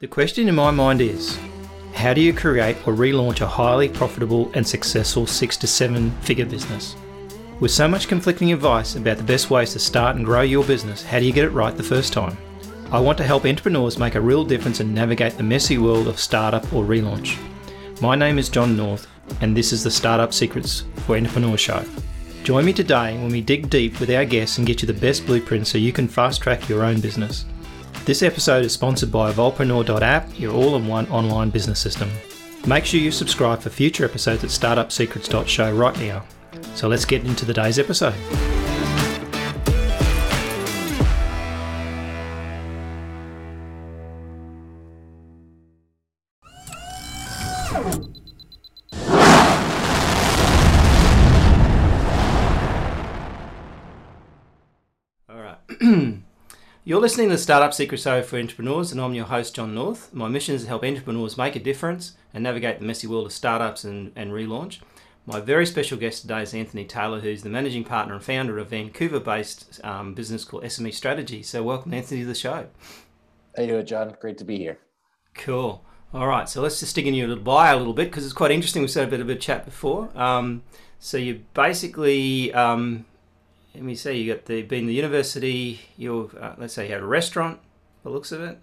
The question in my mind is how do you create or relaunch a highly profitable and successful six to seven figure business? With so much conflicting advice about the best ways to start and grow your business, how do you get it right the first time? I want to help entrepreneurs make a real difference and navigate the messy world of startup or relaunch. My name is John North, and this is the Startup Secrets for Entrepreneur Show. Join me today when we dig deep with our guests and get you the best blueprint so you can fast track your own business. This episode is sponsored by Volpreneur.app, your all in one online business system. Make sure you subscribe for future episodes at startupsecrets.show right now. So let's get into today's episode. You're listening to the Startup Secret Show for Entrepreneurs, and I'm your host, John North. My mission is to help entrepreneurs make a difference and navigate the messy world of startups and, and relaunch. My very special guest today is Anthony Taylor, who's the managing partner and founder of Vancouver based um, business called SME Strategy. So, welcome, Anthony, to the show. How you doing, John? Great to be here. Cool. All right, so let's just dig in your little bio a little bit because it's quite interesting. We've had a bit of a chat before. Um, so, you basically um, let me see. You got the been the university. You uh, let's say you had a restaurant. The looks of it.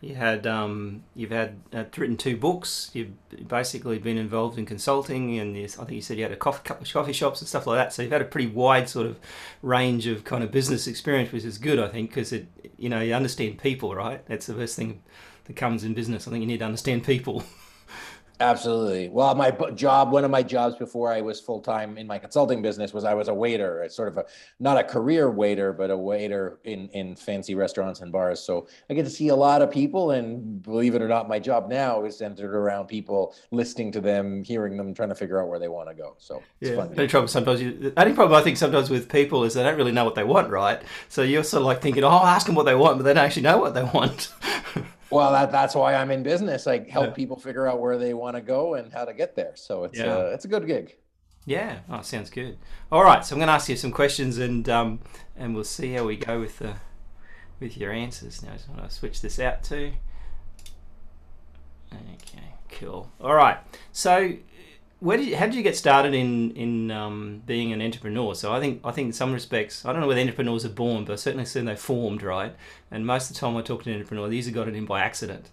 You had um, you've had uh, written two books. You've basically been involved in consulting, and I think you said you had a coffee, couple of coffee shops and stuff like that. So you've had a pretty wide sort of range of kind of business experience, which is good, I think, because it you know you understand people, right? That's the first thing that comes in business. I think you need to understand people. Absolutely. Well, my job, one of my jobs before I was full time in my consulting business was I was a waiter, a sort of a not a career waiter, but a waiter in in fancy restaurants and bars. So I get to see a lot of people, and believe it or not, my job now is centered around people, listening to them, hearing them, trying to figure out where they want to go. So it's yeah. fun. The trouble sometimes, you, the only problem I think sometimes with people is they don't really know what they want, right? So you're sort of like thinking, oh, I'll ask them what they want, but they don't actually know what they want. Well, that, that's why I'm in business. I help yeah. people figure out where they want to go and how to get there. So it's yeah. uh, it's a good gig. Yeah, oh, sounds good. All right, so I'm going to ask you some questions and um, and we'll see how we go with the with your answers. Now, I just want to switch this out too. Okay, cool. All right, so where did you, how did you get started in in um, being an entrepreneur? So I think I think in some respects I don't know whether entrepreneurs are born, but certainly soon they formed, right? And most of the time I talk to an entrepreneur, they usually got it in by accident.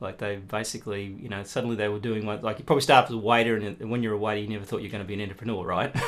Like they basically, you know, suddenly they were doing what, like you probably start as a waiter, and when you're a waiter, you never thought you're going to be an entrepreneur, right?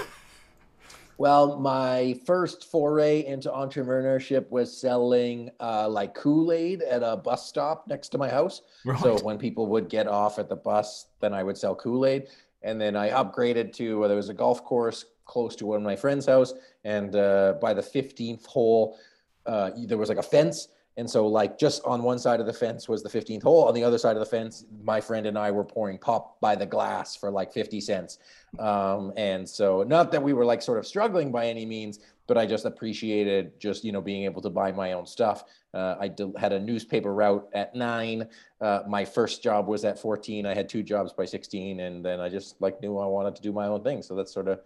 Well, my first foray into entrepreneurship was selling uh, like Kool Aid at a bus stop next to my house. Right. So when people would get off at the bus, then I would sell Kool Aid and then I upgraded to uh, there was a golf course close to one of my friend's house, and uh, by the 15th hole, uh, there was like a fence. And so, like, just on one side of the fence was the 15th hole. On the other side of the fence, my friend and I were pouring pop by the glass for like 50 cents. Um, and so, not that we were like sort of struggling by any means, but I just appreciated just you know being able to buy my own stuff. Uh, I had a newspaper route at nine. Uh, my first job was at 14. I had two jobs by 16, and then I just like knew I wanted to do my own thing. So that's sort of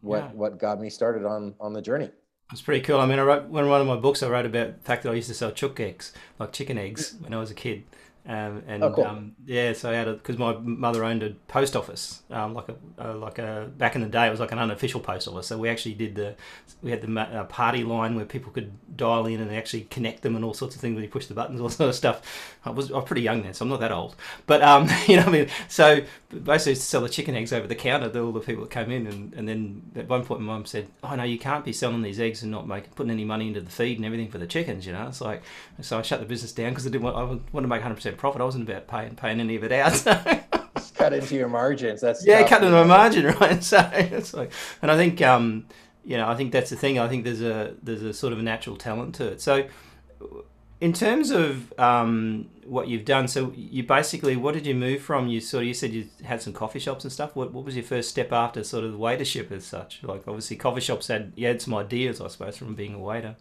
what yeah. what got me started on on the journey. It's pretty cool. I mean, I wrote one of my books. I wrote about the fact that I used to sell chook eggs, like chicken eggs, when I was a kid. Um, and oh, cool. um, yeah, so I had because my mother owned a post office, um, like a uh, like a back in the day it was like an unofficial post office. So we actually did the we had the uh, party line where people could dial in and actually connect them and all sorts of things when you push the buttons, all sort of stuff. I was I was pretty young then, so I'm not that old. But um, you know, I mean, so basically to sell the chicken eggs over the counter to all the people that came in, and, and then at one point my mum said, "Oh no, you can't be selling these eggs and not making putting any money into the feed and everything for the chickens." You know, it's like so I shut the business down because I didn't want I wanted to make 100 profit. I wasn't about paying paying any of it out. So. cut into your margins. That's yeah, cut into my margin, right? So it's like, and I think um, you know, I think that's the thing. I think there's a there's a sort of a natural talent to it. So in terms of um, what you've done, so you basically, what did you move from? You sort of, you said you had some coffee shops and stuff. What, what was your first step after sort of the waitership as such? Like obviously coffee shops had, you had some ideas, I suppose, from being a waiter.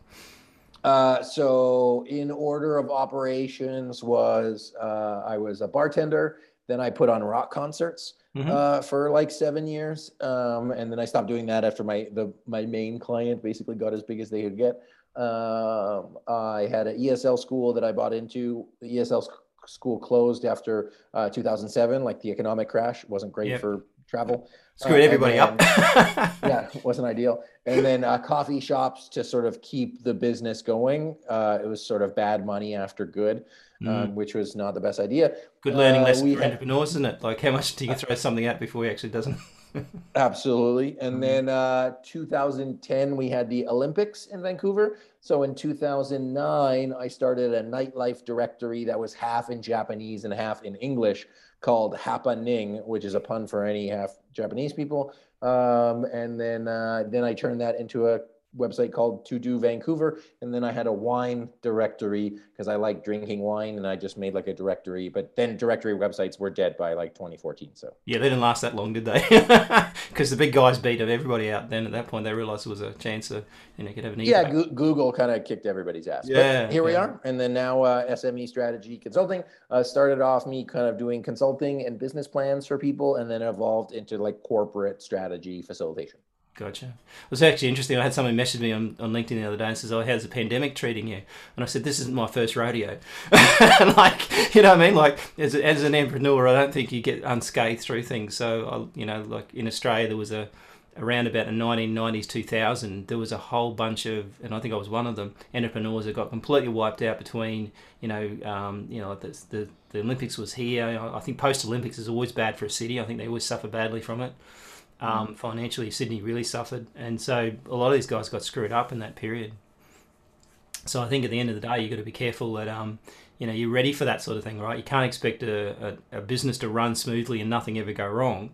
Uh, so in order of operations was uh, I was a bartender. Then I put on rock concerts mm-hmm. uh, for like seven years, um, and then I stopped doing that after my the my main client basically got as big as they could get. Um, I had an ESL school that I bought into. The ESL school closed after uh, 2007, like the economic crash wasn't great yep. for travel. Screwed uh, everybody then, up. yeah, wasn't ideal. And then uh, coffee shops to sort of keep the business going. Uh, it was sort of bad money after good, mm. um, which was not the best idea. Good learning uh, lesson for had, entrepreneurs, isn't it? Like how much do you throw something out before he actually doesn't? Absolutely. And mm-hmm. then uh, 2010, we had the Olympics in Vancouver. So in 2009, I started a nightlife directory that was half in Japanese and half in English called Happening, which is a pun for any half Japanese people. Um, and then uh, then I turned that into a website called To Do Vancouver, and then I had a wine directory because I like drinking wine, and I just made like a directory. But then directory websites were dead by like 2014. So yeah, they didn't last that long, did they? Because the big guys beat everybody out. Then at that point, they realized there was a chance of you know could have an yeah. Go- Google kind of kicked everybody's ass. Yeah, but here we are, and then now uh, SME strategy consulting uh, started off me kind of doing consulting and business plans for people, and then evolved into like corporate strategy facilitation. Gotcha. It was actually interesting. I had someone message me on, on LinkedIn the other day and says, "Oh, how's the pandemic treating you?" And I said, "This isn't my first rodeo." like, you know what I mean? Like, as, as an entrepreneur, I don't think you get unscathed through things. So, I, you know, like in Australia, there was a around about the 1990s, 2000, there was a whole bunch of, and I think I was one of them, entrepreneurs that got completely wiped out between, you know, um, you know, the, the the Olympics was here. I think post Olympics is always bad for a city. I think they always suffer badly from it. Um, mm. financially, Sydney really suffered, and so a lot of these guys got screwed up in that period. So I think at the end of the day, you've got to be careful that um, you know you're ready for that sort of thing, right? You can't expect a, a, a business to run smoothly and nothing ever go wrong,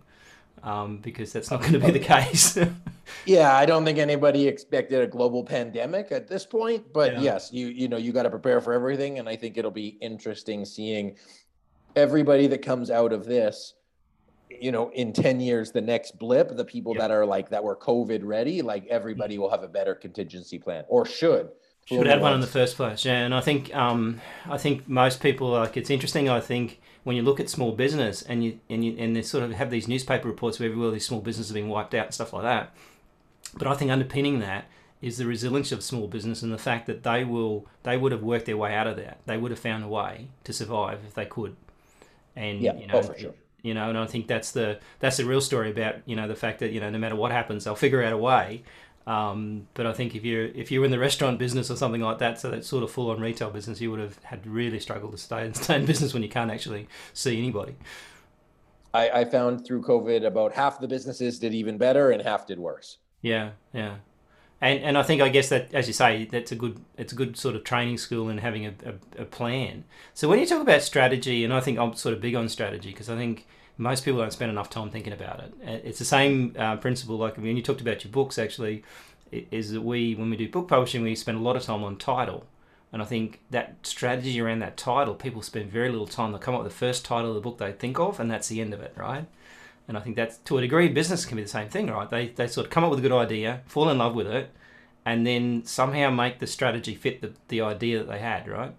um, because that's not going to be the case. yeah, I don't think anybody expected a global pandemic at this point, but yeah. yes, you you know you got to prepare for everything, and I think it'll be interesting seeing everybody that comes out of this you know in 10 years the next blip the people that are like that were covid ready like everybody will have a better contingency plan or should. Should have one in the first place yeah and i think um i think most people like it's interesting i think when you look at small business and you and you and they sort of have these newspaper reports where everywhere these small businesses are being wiped out and stuff like that. But i think underpinning that is the resilience of small business and the fact that they will they would have worked their way out of that. They would have found a way to survive if they could. And yeah, you know, oh, for sure you know and i think that's the that's the real story about you know the fact that you know no matter what happens they'll figure out a way um, but I think if you're if you're in the restaurant business or something like that, so that sort of full on retail business, you would have had really struggled to stay stay in business when you can't actually see anybody. I, I found through COVID about half the businesses did even better and half did worse. Yeah, yeah and and I think I guess that as you say that's a good it's a good sort of training school in having a, a, a plan. So when you talk about strategy, and I think I'm sort of big on strategy because I think most people don't spend enough time thinking about it. It's the same uh, principle like when you talked about your books actually is that we when we do book publishing we spend a lot of time on title. And I think that strategy around that title, people spend very little time. They come up with the first title of the book they think of, and that's the end of it, right? And I think that's to a degree, business can be the same thing, right? They, they sort of come up with a good idea, fall in love with it, and then somehow make the strategy fit the, the idea that they had, right?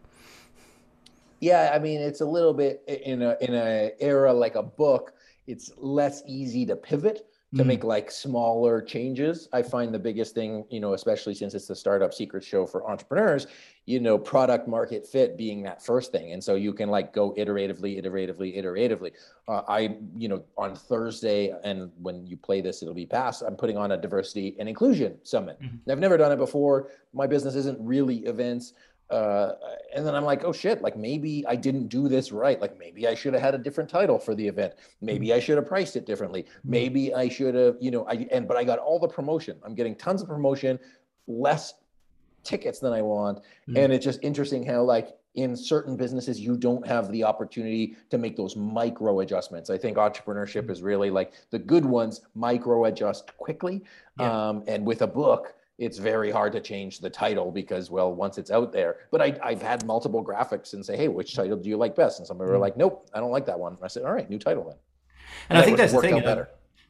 Yeah, I mean, it's a little bit in a in a era like a book. It's less easy to pivot to mm make like smaller changes. I find the biggest thing, you know, especially since it's the startup secret show for entrepreneurs, you know, product market fit being that first thing. And so you can like go iteratively, iteratively, iteratively. Uh, I, you know, on Thursday, and when you play this, it'll be past, I'm putting on a diversity and inclusion summit. Mm-hmm. I've never done it before. My business isn't really events uh, and then I'm like, oh shit, like maybe I didn't do this right. Like maybe I should have had a different title for the event. Maybe I should have priced it differently. Mm-hmm. Maybe I should have, you know, I and but I got all the promotion. I'm getting tons of promotion, less tickets than I want. Mm-hmm. And it's just interesting how like in certain businesses you don't have the opportunity to make those micro adjustments. I think entrepreneurship mm-hmm. is really like the good ones micro adjust quickly. Yeah. Um, and with a book, it's very hard to change the title because well once it's out there but I, i've had multiple graphics and say hey which title do you like best and some people were mm. like nope i don't like that one and i said all right new title then and, and i think that's the thing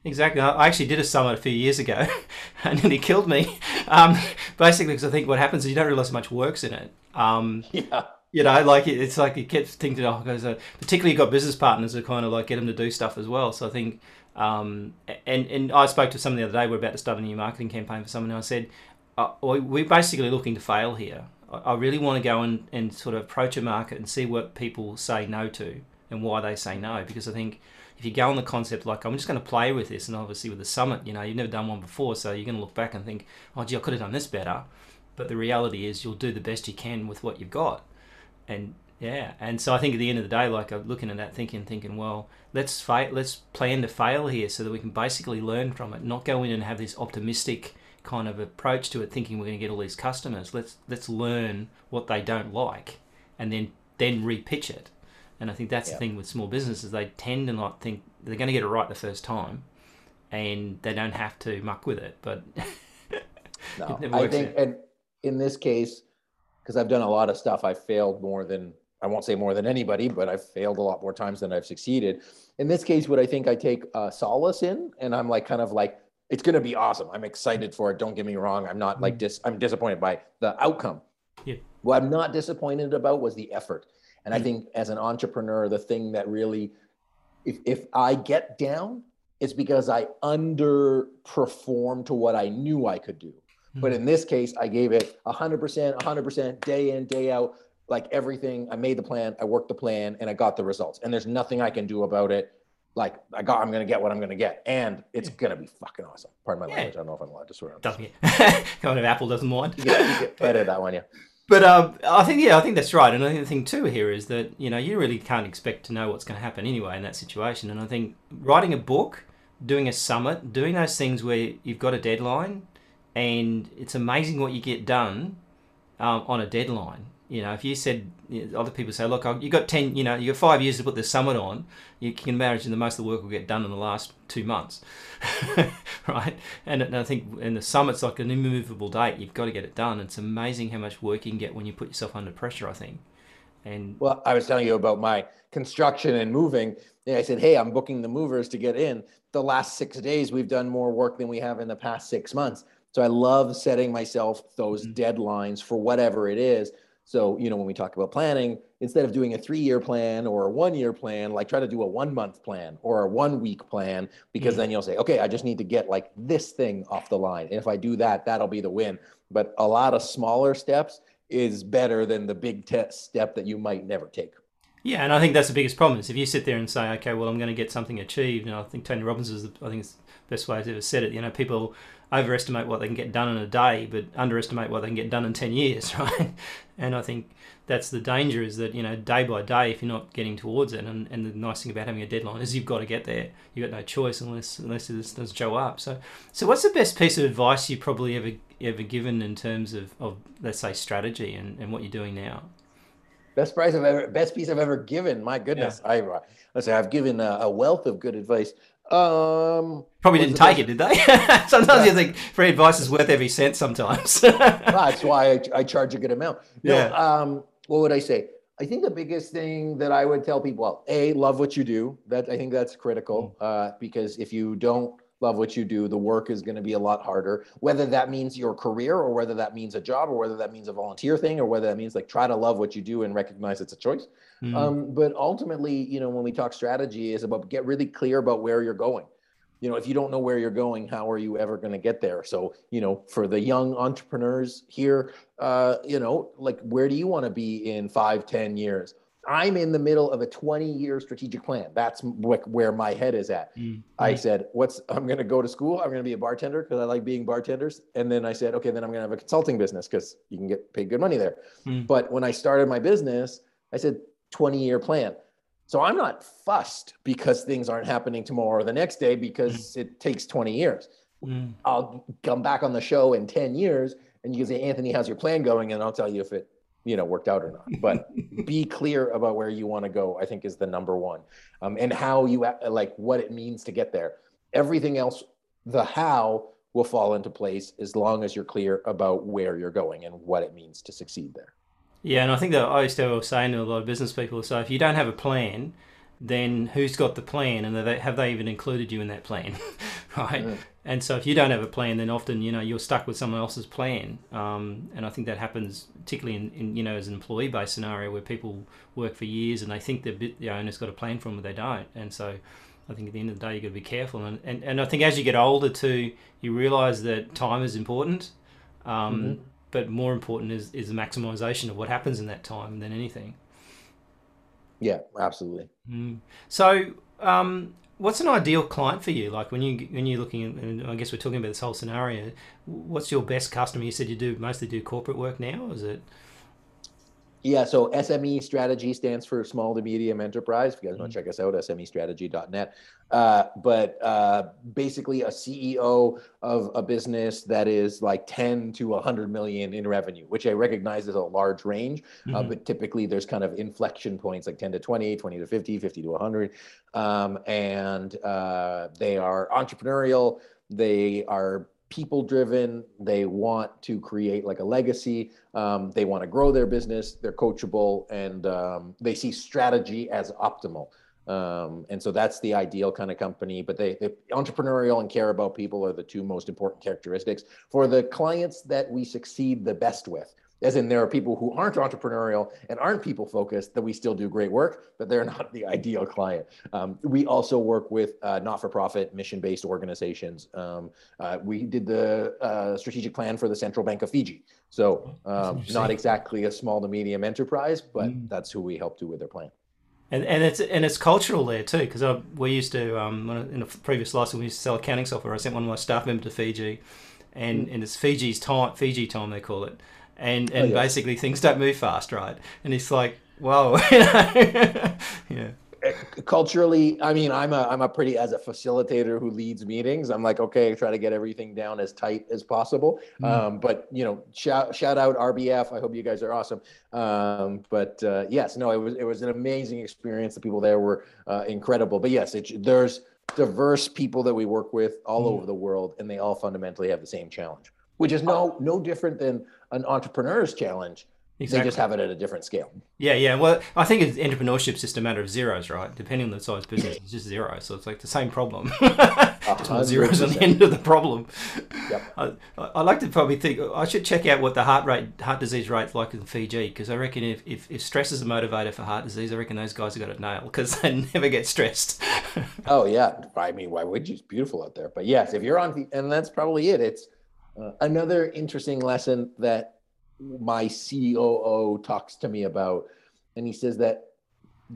exactly i actually did a summit a few years ago and it killed me um, basically because i think what happens is you don't realize how much works in it um, yeah you know, like it's like you kept thinking, oh, because uh, particularly you've got business partners who kind of like get them to do stuff as well. So I think um, and and I spoke to someone the other day. We're about to start a new marketing campaign for someone, and I said, uh, we're basically looking to fail here. I really want to go and, and sort of approach a market and see what people say no to and why they say no. Because I think if you go on the concept like I'm just going to play with this, and obviously with the summit, you know, you've never done one before, so you're going to look back and think, oh, gee, I could have done this better. But the reality is, you'll do the best you can with what you've got, and yeah, and so I think at the end of the day, like I'm looking at that, thinking, thinking, well, let's fail, let's plan to fail here, so that we can basically learn from it, not go in and have this optimistic kind of approach to it, thinking we're going to get all these customers. Let's let's learn what they don't like, and then then repitch it. And I think that's yeah. the thing with small businesses; they tend to not think they're going to get it right the first time, and they don't have to muck with it. But no, I think, and in this case, because I've done a lot of stuff, I failed more than I won't say more than anybody, but I've failed a lot more times than I've succeeded. In this case, what I think I take uh, solace in, and I'm like kind of like it's going to be awesome. I'm excited for it. Don't get me wrong. I'm not like mm-hmm. dis. I'm disappointed by the outcome. Yeah. What I'm not disappointed about was the effort. And. I think as an entrepreneur, the thing that really, if if I get down, it's because I underperformed to what I knew I could do. Mm-hmm. But in this case, I gave it 100%, 100% day in, day out, like everything. I made the plan, I worked the plan, and I got the results. And there's nothing I can do about it like I got, I'm gonna get what I'm gonna get, and it's gonna be fucking awesome. Pardon my yeah. language. I don't know if I'm allowed to swear. Doesn't get kind of Apple doesn't mind. You get, you get edit that one, yeah. But um, I think yeah, I think that's right. And I think the thing too here is that you know you really can't expect to know what's going to happen anyway in that situation. And I think writing a book, doing a summit, doing those things where you've got a deadline, and it's amazing what you get done um, on a deadline. You know, if you said other people say, look, you got ten, you know, you got five years to put this summit on. You can imagine the most of the work will get done in the last two months, right? And, and I think in the summit's like an immovable date. You've got to get it done. It's amazing how much work you can get when you put yourself under pressure. I think. And well, I was telling you about my construction and moving. And I said, hey, I'm booking the movers to get in. The last six days, we've done more work than we have in the past six months. So I love setting myself those mm-hmm. deadlines for whatever it is so, you know, when we talk about planning, instead of doing a three year plan or a one year plan, like try to do a one month plan or a one week plan, because mm-hmm. then you'll say, okay, I just need to get like this thing off the line. And if I do that, that'll be the win. But a lot of smaller steps is better than the big te- step that you might never take. Yeah, and I think that's the biggest problem is if you sit there and say, okay, well, I'm going to get something achieved, and I think Tony Robbins is, the, I think it's the best way I've ever said it. You know, people overestimate what they can get done in a day, but underestimate what they can get done in 10 years, right? And I think that's the danger is that, you know, day by day, if you're not getting towards it, and, and the nice thing about having a deadline is you've got to get there. You've got no choice unless unless it doesn't show up. So, so what's the best piece of advice you've probably ever ever given in terms of, of let's say, strategy and, and what you're doing now? Best price I've ever, best piece I've ever given. My goodness, yeah. I uh, let's say I've given a, a wealth of good advice. Um, Probably didn't take it, did they? sometimes yeah. you think free advice is worth every cent. Sometimes that's why I, I, charge a good amount. No, yeah. Um, what would I say? I think the biggest thing that I would tell people, well, a love what you do. That I think that's critical mm. uh, because if you don't love what you do, the work is going to be a lot harder. Whether that means your career or whether that means a job or whether that means a volunteer thing or whether that means like try to love what you do and recognize it's a choice. Mm. Um, but ultimately, you know, when we talk strategy, is about get really clear about where you're going. You know, if you don't know where you're going, how are you ever going to get there? So, you know, for the young entrepreneurs here, uh, you know, like where do you want to be in five, ten years? I'm in the middle of a 20 year strategic plan. That's where my head is at. Mm-hmm. I said, what's, I'm going to go to school. I'm going to be a bartender because I like being bartenders. And then I said, okay, then I'm going to have a consulting business because you can get paid good money there. Mm-hmm. But when I started my business, I said 20 year plan. So I'm not fussed because things aren't happening tomorrow or the next day because mm-hmm. it takes 20 years. Mm. I'll come back on the show in 10 years and you can say, Anthony, how's your plan going? And I'll tell you if it you know worked out or not. But be clear about where you want to go i think is the number one. Um, and how you like what it means to get there. Everything else the how will fall into place as long as you're clear about where you're going and what it means to succeed there. Yeah and i think that i used to saying to a lot of business people so if you don't have a plan then who's got the plan? And they, have they even included you in that plan? Right? Mm. And so if you don't have a plan then often you know you're stuck with someone else's plan um, and i think that happens particularly in, in, you know as an employee based scenario where people work for years and they think the, the owner's got a plan for them but they don't and so i think at the end of the day you've got to be careful and, and, and i think as you get older too you realize that time is important um, mm-hmm. but more important is is the maximization of what happens in that time than anything. Yeah, absolutely. Mm. So, um, what's an ideal client for you? Like when you when you're looking, and I guess we're talking about this whole scenario. What's your best customer? You said you do mostly do corporate work now. Is it? Yeah, so SME strategy stands for small to medium enterprise. If you guys want to mm-hmm. check us out, SMEstrategy.net. Uh, but uh, basically, a CEO of a business that is like 10 to 100 million in revenue, which I recognize is a large range. Uh, mm-hmm. Uh, but typically, there's kind of inflection points like 10 to 20, 20 to 50, 50 to 100. Um, and uh, they are entrepreneurial. They are people driven. They want to create like a legacy. Um, they want to grow their business. They're coachable and um, they see strategy as optimal. Um, and so that's the ideal kind of company. But they, they entrepreneurial and care about people are the two most important characteristics for the clients that we succeed the best with as in there are people who aren't entrepreneurial and aren't people focused that we still do great work but they're not the ideal client um, we also work with uh, not-for-profit mission-based organizations um, uh, we did the uh, strategic plan for the central bank of fiji so um, not exactly a small to medium enterprise but mm. that's who we help do with their plan and, and it's and it's cultural there too because we used to um, in a previous license we used to sell accounting software. I sent one of my staff members to Fiji, and mm. and it's Fiji's time Fiji time they call it, and and oh, yeah. basically things don't move fast, right? And it's like, whoa, yeah. Eh, culturally, I mean, I'm a I'm a pretty as a facilitator who leads meetings. I'm like, okay, try to get everything down as tight as possible. Mm. Um, but you know, shout shout out RBF. I hope you guys are awesome. Um, but uh, yes, no, it was it was an amazing experience. The people there were uh, incredible. But yes, it, there's diverse people that we work with all mm. over the world, and they all fundamentally have the same challenge which is no no different than an entrepreneur's challenge. Exactly. They just have it at a different scale. Yeah, yeah. Well, I think entrepreneurship is just a matter of zeros, right? Depending on the size business, it's just zero. So it's like the same problem. zeros on the end of the problem. Yep. I, I like to probably think I should check out what the heart rate, heart disease rate's like in Fiji, because I reckon if, if, if stress is a motivator for heart disease, I reckon those guys have got it nailed because they never get stressed. oh yeah, I mean, why would you? It's beautiful out there. But yes, if you're on, and that's probably it. It's uh, another interesting lesson that my COO talks to me about, and he says that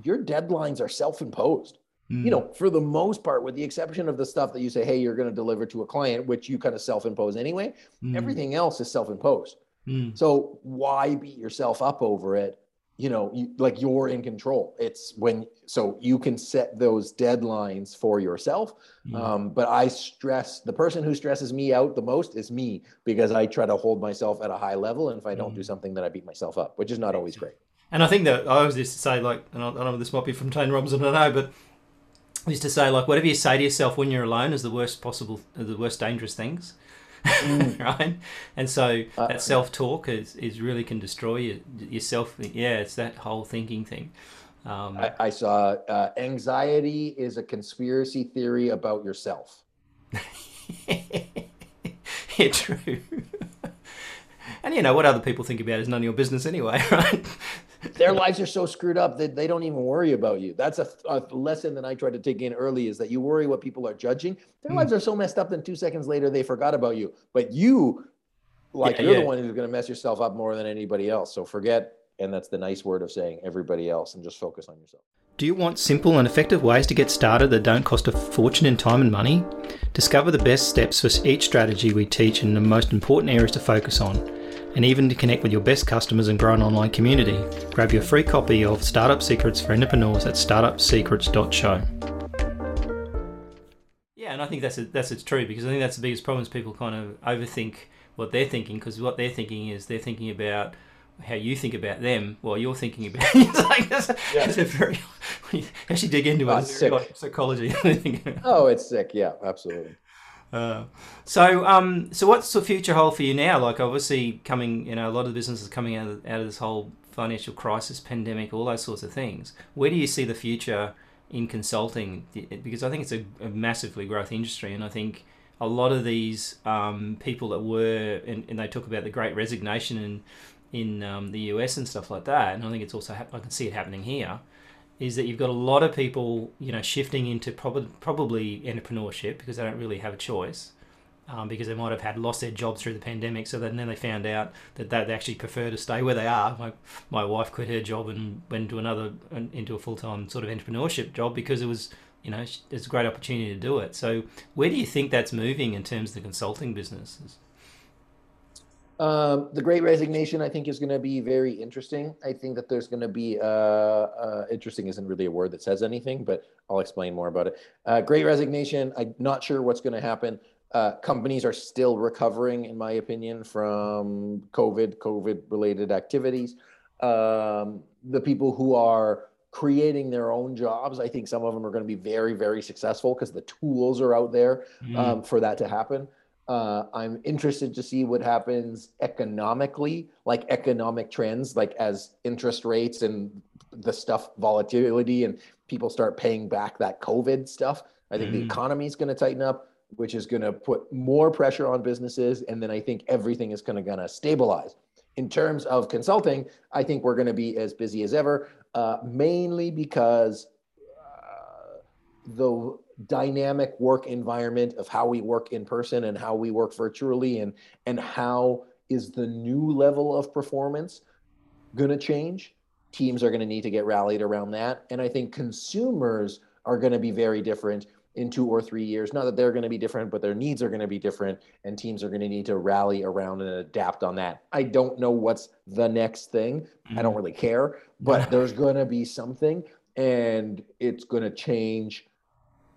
your deadlines are self-imposed. Mm. You know, for the most part, with the exception of the stuff that you say, "Hey, you're going to deliver to a client," which you kind of self-impose anyway. Mm. Everything else is self-imposed. Mm. So why beat yourself up over it you know you, like you're in control it's when so you can set those deadlines for yourself mm-hmm. um, but i stress the person who stresses me out the most is me because i try to hold myself at a high level and if i don't mm-hmm. do something then i beat myself up which is not always great and i think that i always used to say like and i don't know this might be from tony robbins i don't know but I used to say like whatever you say to yourself when you're alone is the worst possible the worst dangerous things mm. right? And so uh, that self talk is, is really can destroy you, yourself. Yeah, it's that whole thinking thing. Um, I, I, saw uh, anxiety is a conspiracy theory about yourself. yeah, true. and you know what other people think about is none of your business anyway, right? Their lives are so screwed up that they don't even worry about you. That's a, a, lesson that I tried to take in early is that you worry what people are judging. Their mm. lives are so messed up that two seconds later they forgot about you. But you, like yeah, you're yeah. the one who's going to mess yourself up more than anybody else. So forget, and that's the nice word of saying everybody else, and just focus on yourself. Do you want simple and effective ways to get started that don't cost a fortune in time and money? Discover the best steps for each strategy we teach and the most important areas to focus on and even to connect with your best customers and grow an online community. Grab your free copy of Startup Secrets for Entrepreneurs at startupsecrets.show. Yeah, and I think that's a, that's it's true because I think that's the biggest problem is people kind of overthink what they're thinking because what they're thinking is they're thinking about how you think about them while you're thinking about it's like that's, yeah. that's a very when you actually dig into it, psychology. oh, it's sick. Yeah, absolutely. So, um, so what's the future hold for you now? Like, obviously, coming, you know, a lot of the businesses coming out of, out of this whole financial crisis, pandemic, all those sorts of things. Where do you see the future in consulting? Because I think it's a, a massively growth industry, and I think a lot of these um, people that were, and, and, they talk about the Great Resignation in in um, the US and stuff like that, and I think it's also I can see it happening here is that you've got a lot of people, you know, shifting into prob- probably entrepreneurship because they don't really have a choice. um, because they might have had lost their jobs through the pandemic. So then, they found out that they actually prefer to stay where they are. My, my wife quit her job and went to another into a full time sort of entrepreneurship job because it was you know it's a great opportunity to do it. So where do you think that's moving in terms of the consulting businesses? Um, the Great Resignation, I think, is going to be very interesting. I think that there's going to be uh, uh, interesting isn't really a word that says anything, but I'll explain more about it. Uh, Great Resignation, I'm not sure what's going to happen. Uh, companies are still recovering, in my opinion, from COVID, COVID related activities. Um, the people who are creating their own jobs, I think some of them are going to be very, very successful because the tools are out there mm. um, for that to happen. Uh, I'm interested to see what happens economically, like economic trends, like as interest rates and the stuff volatility and people start paying back that COVID stuff. I think mm. the economy is going to tighten up which is going to put more pressure on businesses. And then I think everything is going to gonna stabilize. In terms of consulting, I think we're going to be as busy as ever, uh, mainly because uh, the dynamic work environment of how we work in person and how we work virtually and and how is the new level of performance going to change teams are going to need to get rallied around that and i think consumers are going to be very different in two or three years. Not that they're going to be different, but their needs are going to be different, and teams are going to need to rally around and adapt on that. I don't know what's the next thing. Mm-hmm. I don't mm-hmm. really care, but there's going to be something, and it's going to change.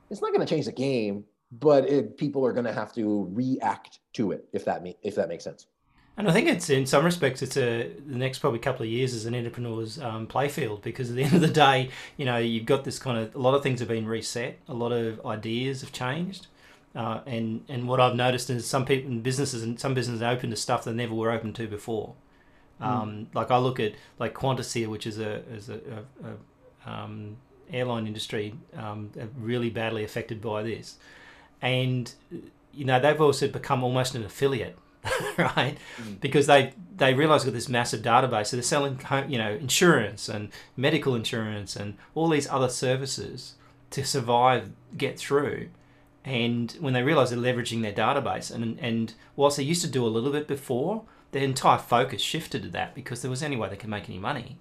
It's not going to change the game, but it, people are going to have to react to it if that if that makes sense. And I think it's in some respects, it's a the next probably couple of years as an entrepreneur's um, playfield because at the end of the day, you know, you've got this kind of a lot of things have been reset, a lot of ideas have changed, uh, and and what I've noticed is some people in businesses and some businesses are open to stuff they never were open to before. Hmm. Um, mm. Like I look at like Qantas here, which is a is a, a, a um, airline industry um, really badly affected by this, and you know they've also become almost an affiliate right? Mm. Because they they realize with this massive database, so they're selling you know insurance and medical insurance and all these other services to survive, get through. And when they realize they're leveraging their database, and and whilst they used to do a little bit before, their entire focus shifted to that because there was any way they could make any money.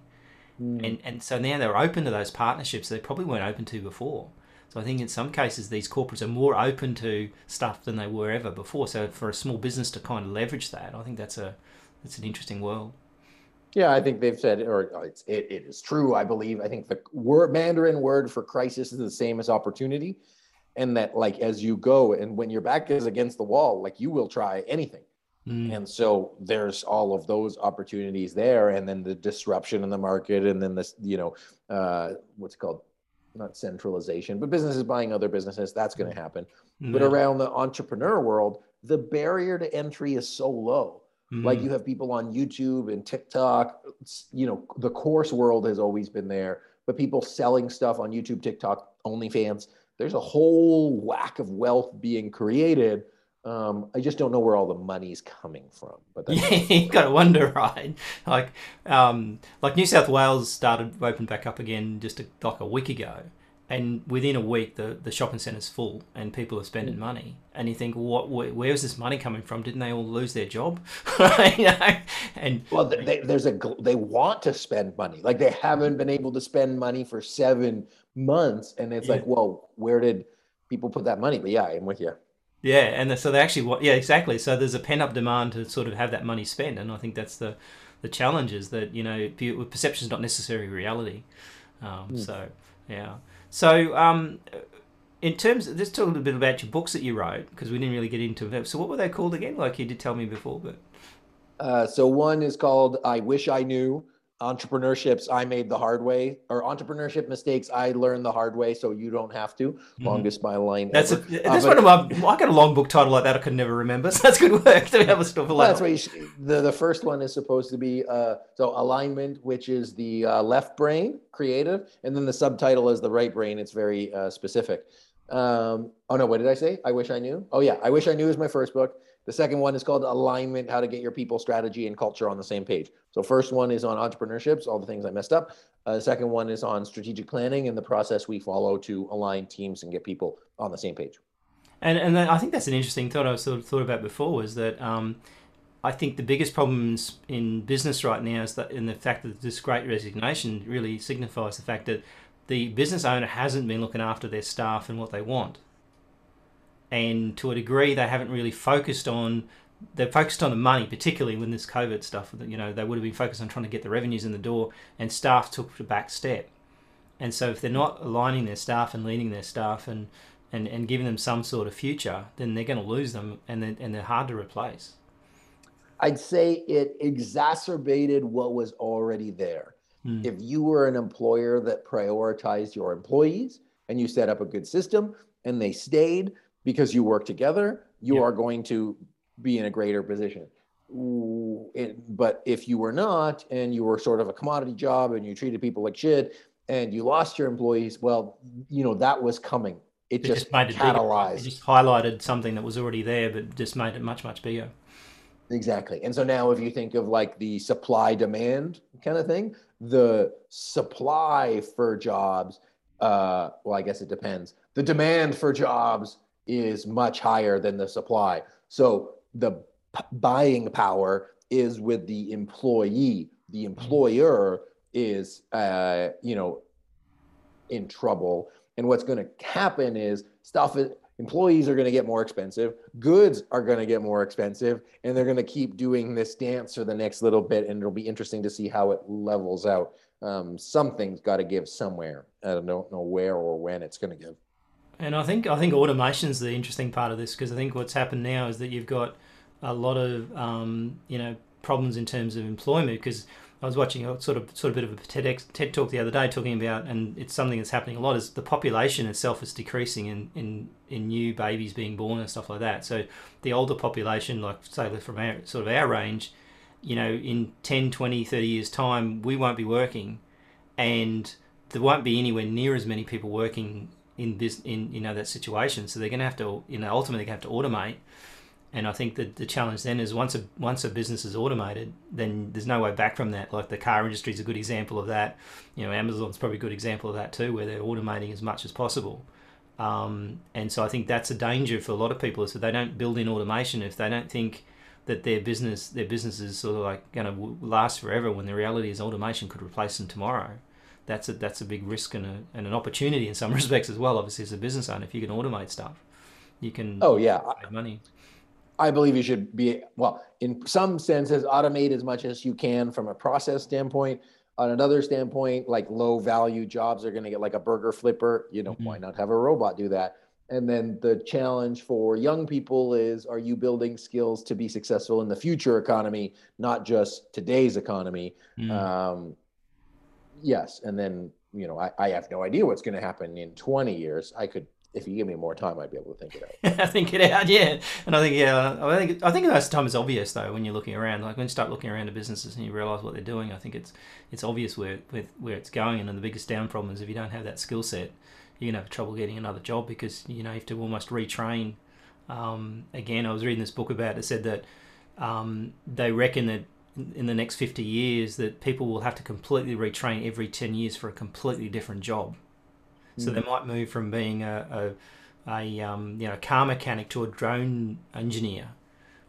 Mm. And and so now they're open to those partnerships they probably weren't open to before. So I think in some cases these corporates are more open to stuff than they were ever before. So for a small business to kind of leverage that, I think that's a that's an interesting world. Yeah, I think they've said, or it's, it, it is true. I believe. I think the word Mandarin word for crisis is the same as opportunity, and that like as you go and when your back is against the wall, like you will try anything. Mm. And so there's all of those opportunities there, and then the disruption in the market, and then this, you know, uh, what's called not centralization, but businesses buying other businesses, that's going to happen. Mm-hmm. But around the entrepreneur world, the barrier to entry is so low. Mm-hmm. Like you have people on YouTube and TikTok, you know, the course world has always been there, but people selling stuff on YouTube, TikTok, OnlyFans, there's a whole whack of wealth being created. Um, I just don't know where all the money's coming from. But yeah, you got to wonder, right? Like, um, like New South Wales started open back up again just a, like a week ago, and within a week the, the shopping centre's full and people are spending money and you think what where, where's this money coming from didn't they all lose their job you know? and well they, there's a they want to spend money like they haven't been able to spend money for seven months and it's yeah. like well where did people put that money but yeah i'm with you yeah and so they actually yeah exactly so there's a pent-up demand to sort of have that money spent and i think that's the the challenge is that you know perception is not necessarily reality um, mm. so yeah so, um, in terms, of, let's talk a little bit about your books that you wrote because we didn't really get into them. So, what were they called again? Like you did tell me before, but. Uh, so one is called "I Wish I Knew." Entrepreneurships I made the hard way, or entrepreneurship mistakes I learned the hard way, so you don't have to. Mm-hmm. Longest my line. That's ever. a, that's uh, one of my. I got a long book title like that. I could never remember. So that's good work to have a stuff well, That's what you should, the the first one is supposed to be uh, so alignment, which is the uh, left brain, creative, and then the subtitle is the right brain. It's very uh, specific. Um, oh no, what did I say? I wish I knew. Oh yeah, I wish I knew is my first book. The second one is called Alignment How to Get Your People Strategy and Culture on the Same Page. So, first one is on entrepreneurships, all the things I messed up. Uh, the second one is on strategic planning and the process we follow to align teams and get people on the same page. And and I think that's an interesting thought I sort of thought about before was that um, I think the biggest problems in business right now is that in the fact that this great resignation really signifies the fact that the business owner hasn't been looking after their staff and what they want. And to a degree, they haven't really focused on they're focused on the money, particularly when this COVID stuff. You know, they would have been focused on trying to get the revenues in the door, and staff took the back step. And so, if they're not aligning their staff and leading their staff and and, and giving them some sort of future, then they're going to lose them, and they're, and they're hard to replace. I'd say it exacerbated what was already there. Mm. If you were an employer that prioritized your employees and you set up a good system and they stayed because you work together, you yeah. are going to be in a greater position. It, but if you were not and you were sort of a commodity job and you treated people like shit and you lost your employees, well, you know, that was coming. It, it just, just made it catalyzed. Bigger. It just highlighted something that was already there, but just made it much, much bigger. Exactly. And so now, if you think of like the supply demand kind of thing, the supply for jobs, uh, well, I guess it depends. The demand for jobs is much higher than the supply. So the p- buying power is with the employee. The employer is, uh, you know, in trouble. And what's going to happen is stuff is employees are going to get more expensive goods are going to get more expensive and they're going to keep doing this dance for the next little bit and it'll be interesting to see how it levels out um, something's got to give somewhere i don't know where or when it's going to give and i think i think automation is the interesting part of this because i think what's happened now is that you've got a lot of um, you know problems in terms of employment because I was watching a sort of sort of bit of a TEDx, TED talk the other day talking about, and it's something that's happening a lot. Is the population itself is decreasing in, in, in new babies being born and stuff like that. So the older population, like say from our sort of our range, you know, in 10, 20, 30 years time, we won't be working, and there won't be anywhere near as many people working in this in you know that situation. So they're going to have to you know ultimately have to automate and I think that the challenge then is once a once a business is automated, then there's no way back from that. Like the car industry is a good example of that. You know, Amazon's probably a good example of that too, where they're automating as much as possible. Um, and so I think that's a danger for a lot of people is that they don't build in automation if they don't think that their business their business is sort of like going to last forever. When the reality is automation could replace them tomorrow. That's a that's a big risk and, a, and an opportunity in some respects as well. Obviously, as a business owner, if you can automate stuff, you can oh yeah money. I believe you should be, well, in some senses, automate as much as you can from a process standpoint. On another standpoint, like low value jobs are going to get like a burger flipper. You know, mm-hmm. why not have a robot do that? And then the challenge for young people is are you building skills to be successful in the future economy, not just today's economy? Mm. Um, yes. And then, you know, I, I have no idea what's going to happen in 20 years. I could if you give me more time, I'd be able to think it out. I think it out, yeah. And I think, yeah, I think I think most time it's obvious though when you're looking around. Like when you start looking around at businesses and you realise what they're doing, I think it's it's obvious where where, where it's going. And the biggest down problem is if you don't have that skill set, you're gonna have trouble getting another job because you know you have to almost retrain. Um, again, I was reading this book about it said that um, they reckon that in the next 50 years that people will have to completely retrain every 10 years for a completely different job so mm. they might move from being a, a, a um, you know car mechanic to a drone engineer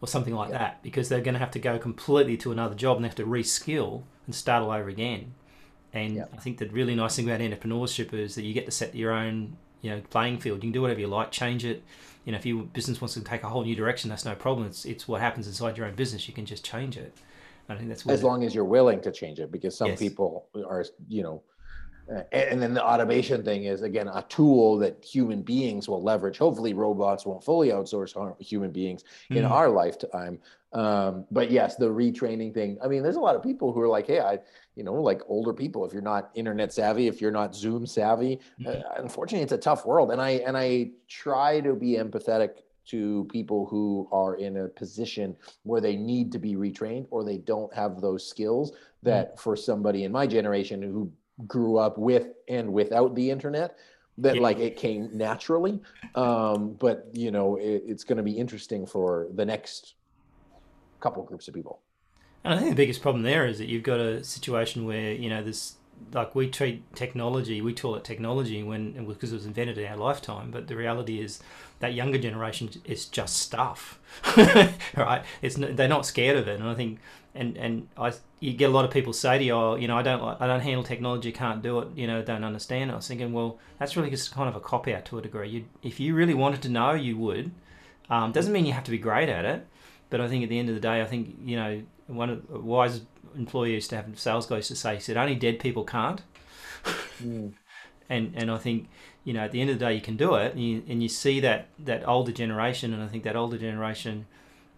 or something like that because they're going to have to go completely to another job and they have to reskill and start all over again. And. I think the really nice thing about entrepreneurship is that you get to set your own you know playing field. You can do whatever you like, change it. You know, if your business wants to take a whole new direction, that's no problem. It's it's what happens inside your own business. You can just change it. I think that's as long as you're willing to change it, because some yes. people are you know and then the automation thing is again a tool that human beings will leverage hopefully robots won't fully outsource human beings mm-hmm. in our lifetime um, but yes the retraining thing i mean there's a lot of people who are like hey i you know like older people if you're not internet savvy if you're not zoom savvy mm-hmm. uh, unfortunately it's a tough world and i and i try to be empathetic to people who are in a position where they need to be retrained or they don't have those skills that mm-hmm. for somebody in my generation who grew up with and without the internet that yeah. like it came naturally um, but you know it, it's going to be interesting for the next couple groups of people and i think the biggest problem there is that you've got a situation where you know there's like we treat technology, we call it technology when because it was invented in our lifetime. But the reality is that younger generation is just stuff, right? It's they're not scared of it, and I think and and I you get a lot of people say to you, oh, you know, I don't I don't handle technology, can't do it, you know, don't understand. I was thinking, well, that's really just kind of a cop out to a degree. You, if you really wanted to know, you would. Um, doesn't mean you have to be great at it, but I think at the end of the day, I think you know, one of wise employee used to have sales guys to say, he said, only dead people can't. Mm. and and I think you know, at the end of the day, you can do it, and you, and you see that that older generation, and I think that older generation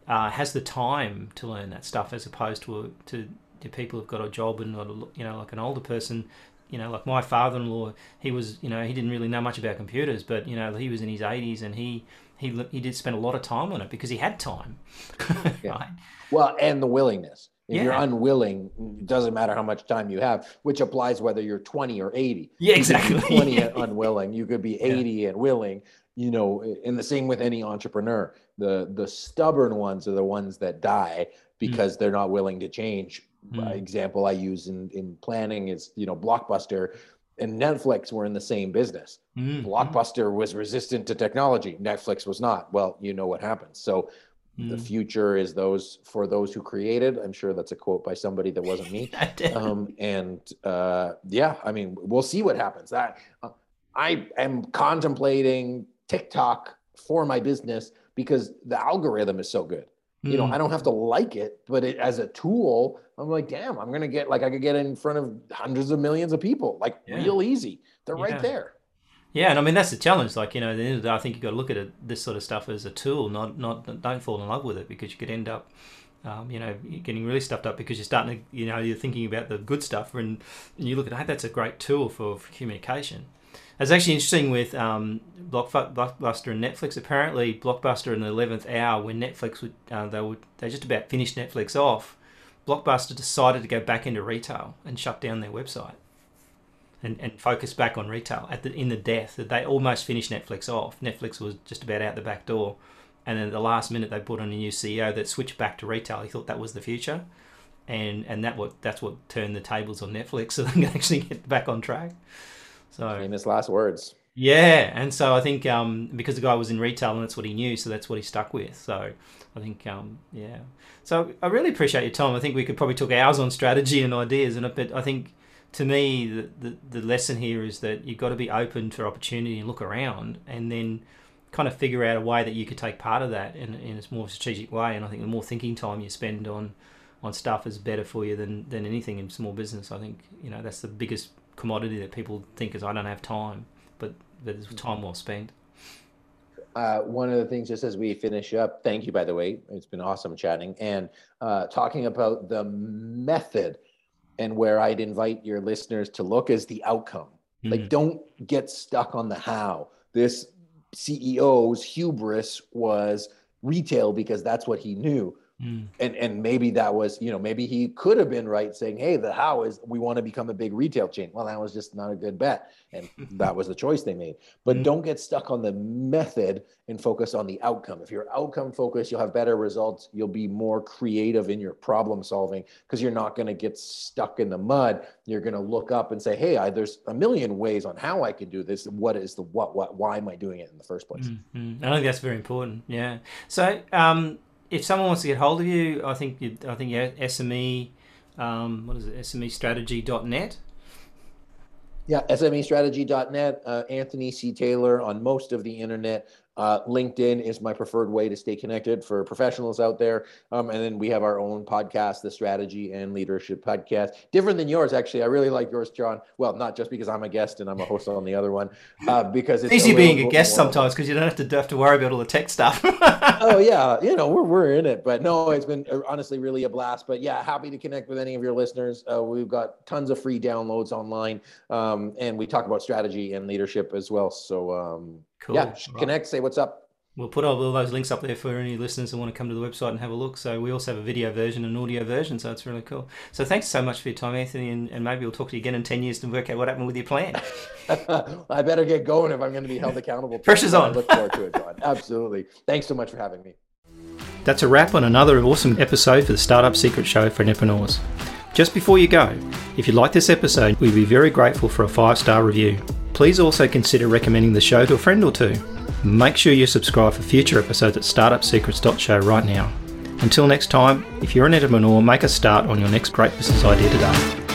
uh, has the time to learn that stuff as opposed to a, to, to people who've got a job and not a, you know like an older person you know like my father-in-law he was you know he didn't really know much about computers but you know he was in his 80s and he he he did spend a lot of time on it because he had time yeah. right well and the willingness if yeah. you're unwilling, it doesn't matter how much time you have, which applies whether you're 20 or 80. Yeah, exactly. 20 and unwilling. You could be 80 yeah. and willing, you know, and the same with any entrepreneur. The the stubborn ones are the ones that die because mm. they're not willing to change. Mm. Example I use in, in planning is, you know, Blockbuster and Netflix were in the same business. Mm. Blockbuster was resistant to technology. Netflix was not. Well, you know what happens. So the mm. future is those for those who created. I'm sure that's a quote by somebody that wasn't me. um, and uh, yeah, I mean, we'll see what happens. That uh, I am contemplating TikTok for my business because the algorithm is so good. Mm. You know, mm. I don't have to like it, but it, as a tool, I'm like, damn, I'm gonna get like I could get in front of hundreds of millions of people, like yeah. real easy. They're yeah. right there. Yeah, and I mean that's the challenge. Like you know, at the end of the day, I think you've got to look at it, this sort of stuff as a tool, not not don't fall in love with it because you could end up, um, you know, getting really stuffed up because you're starting to, you know, you're thinking about the good stuff, and, you look at, hey, that's a great tool for, for communication. It's actually interesting with um, Blockbuster and Netflix. Apparently, Blockbuster in the eleventh hour, when Netflix would uh, they would they just about finished Netflix off, Blockbuster decided to go back into retail and shut down their website and, and focus back on retail at the in the death that they almost finished Netflix off. Netflix was just about out the back door, and then at the last minute they put on a new CEO that switched back to retail. He thought that was the future, and and that what that's what turned the tables on Netflix so they can actually get back on track. So famous last words. Yeah, and so I think um, because the guy was in retail and that's what he knew, so that's what he stuck with. So I think um, yeah. So I really appreciate your time. I think we could probably talk hours on strategy and ideas, and but I think to me, the, the, the lesson here is that you've got to be open for opportunity and look around and then kind of figure out a way that you could take part of that in, in a more strategic way. And I think the more thinking time you spend on on stuff is better for you than, than anything in small business. I think, you know, that's the biggest commodity that people think is I don't have time, but, but it's time well spent. Uh, one of the things, just as we finish up, thank you, by the way, it's been awesome chatting and uh, talking about the method and where I'd invite your listeners to look is the outcome. Mm-hmm. Like, don't get stuck on the how. This CEO's hubris was retail because that's what he knew. Mm. And and maybe that was, you know, maybe he could have been right saying, hey, the how is we want to become a big retail chain. Well, that was just not a good bet. And that was the choice they made. But mm. don't get stuck on the method and focus on the outcome. If you're outcome focused, you'll have better results. You'll be more creative in your problem solving because you're not going to get stuck in the mud. You're going to look up and say, hey, I, there's a million ways on how I can do this. What is the what, what, why am I doing it in the first place? Mm-hmm. I think that's very important. Yeah. So, um, if someone wants to get hold of you, I think you, I think yeah, SME, um, what is it, SMEstrategy.net. Yeah, SMEstrategy.net. Uh, Anthony C. Taylor on most of the internet. Uh, LinkedIn is my preferred way to stay connected for professionals out there. Um, and then we have our own podcast, the Strategy and Leadership Podcast. Different than yours, actually. I really like yours, John. Well, not just because I'm a guest and I'm a host on the other one, uh, because it's easy being a guest sometimes because you don't have to have to worry about all the tech stuff. oh yeah, you know we're we're in it, but no, it's been uh, honestly really a blast. But yeah, happy to connect with any of your listeners. Uh, we've got tons of free downloads online, um, and we talk about strategy and leadership as well. So um, Cool. Yeah, connect, say what's up. We'll put all those links up there for any listeners who want to come to the website and have a look. So we also have a video version and audio version, so it's really cool. So thanks so much for your time, Anthony, and, and maybe we'll talk to you again in 10 years to work out what happened with your plan. I better get going if I'm going to be held accountable. Pressure's on. I look forward to it, John. Absolutely. Thanks so much for having me. That's a wrap on another awesome episode for the Startup Secrets Show for entrepreneurs. Just before you go, if you like this episode, we'd be very grateful for a five star review. Please also consider recommending the show to a friend or two. Make sure you subscribe for future episodes at startupsecrets.show right now. Until next time, if you're an entrepreneur, make a start on your next great business idea today.